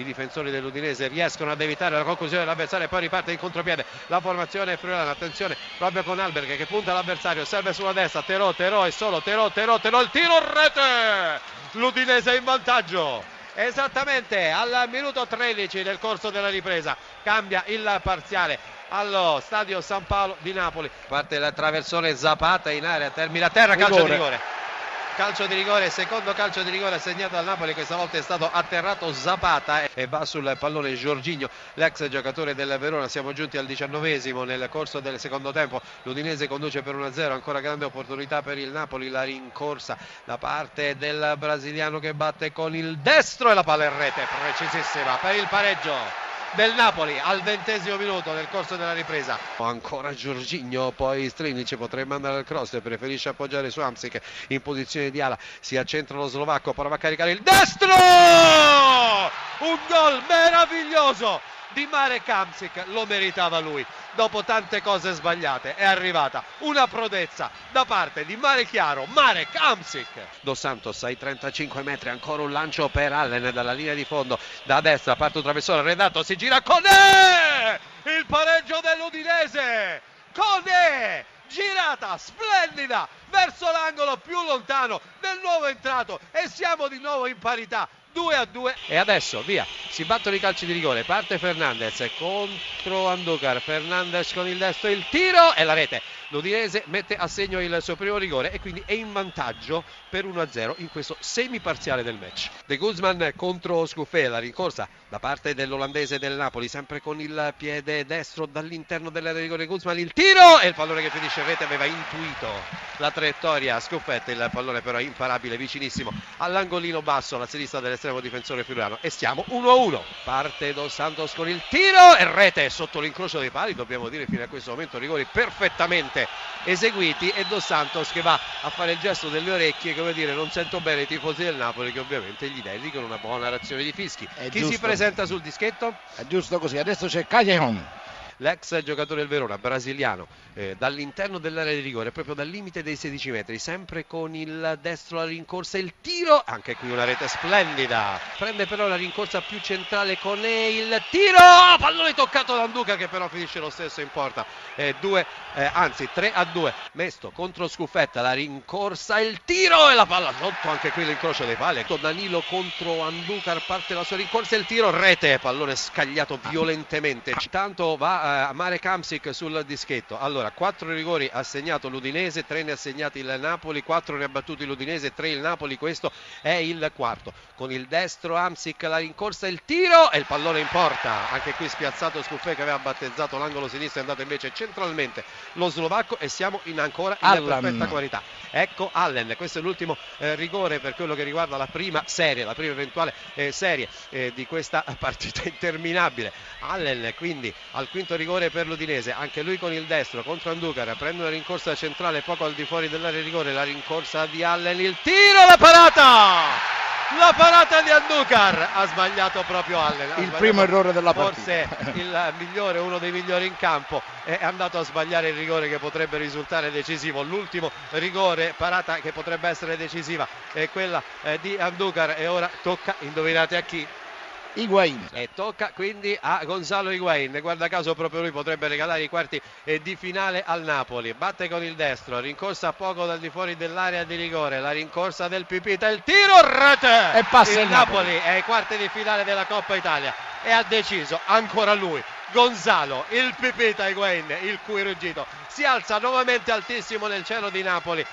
i difensori dell'Udinese riescono ad evitare la conclusione dell'avversario e poi riparte in contropiede. La formazione friulana attenzione proprio con Alberg che punta l'avversario serve sulla destra Terò, Terò e solo Terò, Terò, Terò il tiro rete! l'Udinese in vantaggio! Esattamente al minuto 13 del corso della ripresa cambia il parziale allo stadio San Paolo di Napoli. Parte la traversone Zapata in area termina a terra calcio di rigore calcio di rigore, secondo calcio di rigore assegnato al Napoli, questa volta è stato atterrato Zapata e va sul pallone Giorginio, l'ex giocatore del Verona, siamo giunti al diciannovesimo nel corso del secondo tempo, l'Udinese conduce per 1-0, ancora grande opportunità per il Napoli, la rincorsa da parte del brasiliano che batte con il destro e la palla in rete, precisissima per il pareggio del Napoli al ventesimo minuto nel corso della ripresa. Ancora Giorginio, poi Strinic potrebbe andare al cross, preferisce appoggiare su Amsic in posizione di ala, si accentra lo slovacco, prova a caricare il destro! Un gol meraviglioso di Marek Amsic, lo meritava lui dopo tante cose sbagliate è arrivata una prodezza da parte di Mare Chiaro, Marek Amsic. Dos Santos ai 35 metri, ancora un lancio per Allen dalla linea di fondo, da destra parte un traversone, Renato si gira con E! il pareggio dell'Udinese, Cone girata splendida verso l'angolo più lontano del nuovo entrato e siamo di nuovo in parità 2 a 2 e adesso via si battono i calci di rigore parte Fernandez contro Andukar Fernandez con il destro il tiro e la rete l'Udinese mette a segno il suo primo rigore e quindi è in vantaggio per 1-0 in questo semiparziale del match. De Guzman contro Scuffè, la rincorsa da parte dell'olandese del Napoli, sempre con il piede destro dall'interno dell'area di rigore Guzman, il tiro e il pallone che finisce in rete aveva intuito la traiettoria Scuffetta, il pallone però imparabile, vicinissimo all'angolino basso alla sinistra dell'estremo difensore friulano e stiamo 1-1. Parte Dos Santos con il tiro e rete sotto l'incrocio dei pali, dobbiamo dire fino a questo momento rigori perfettamente perfettamente eseguiti e Dos Santos che va a fare il gesto delle orecchie come dire non sento bene i tifosi del Napoli che ovviamente gli dedicano una buona razione di fischi È Chi giusto. si presenta sul dischetto? È giusto così, adesso c'è Callejon l'ex giocatore del Verona, brasiliano, eh, dall'interno dell'area di rigore, proprio dal limite dei 16 metri, sempre con il destro alla rincorsa, il tiro, anche qui una rete splendida, prende però la rincorsa più centrale con il tiro, pallone toccato da Anduca che però finisce lo stesso in porta, eh, due, eh, anzi 3 a 2, Mesto contro Scuffetta, la rincorsa, il tiro e la palla sotto, anche qui l'incrocio dei pali, ecco Danilo contro Anducar, parte la sua rincorsa, il tiro, rete, pallone scagliato violentemente, intanto va uh, Marek Kamsik sul dischetto. Allora, 4 rigori assegnato l'Udinese, 3 ne assegnati il Napoli, 4 ne ha battuti l'Udinese, 3 il Napoli, questo è il quarto. Con il destro Amsic la rincorsa, il tiro e il pallone in porta. Anche qui spiazzato Scuffè che aveva battezzato l'angolo sinistro è andato invece centralmente lo slovacco e siamo in ancora in Allen. perfetta qualità. Ecco Allen, questo è l'ultimo eh, rigore per quello che riguarda la prima serie, la prima eventuale eh, serie eh, di questa partita interminabile. Allen quindi al quinto rigore per l'Udinese, anche lui con il destro contro Anducar, prende una rincorsa centrale poco al di fuori dell'area rigore, la rincorsa di Allen, il tiro, la parata! La parata di Anducar ha sbagliato proprio Allen. Il primo errore della partita. Forse il migliore, uno dei migliori in campo, è andato a sbagliare il rigore che potrebbe risultare decisivo. L'ultimo rigore, parata che potrebbe essere decisiva, è quella eh, di Anducar e ora tocca, indovinate a chi? Higuain. E tocca quindi a Gonzalo Higuain. Guarda caso proprio lui potrebbe regalare i quarti di finale al Napoli. Batte con il destro, rincorsa poco dal di fuori dell'area di rigore. La rincorsa del Pipita, il tiro, rete! E passa il, il Napoli. Napoli è ai quarti di finale della Coppa Italia e ha deciso ancora lui. Gonzalo, il Pipita Higuain, il cui ruggito si alza nuovamente altissimo nel cielo di Napoli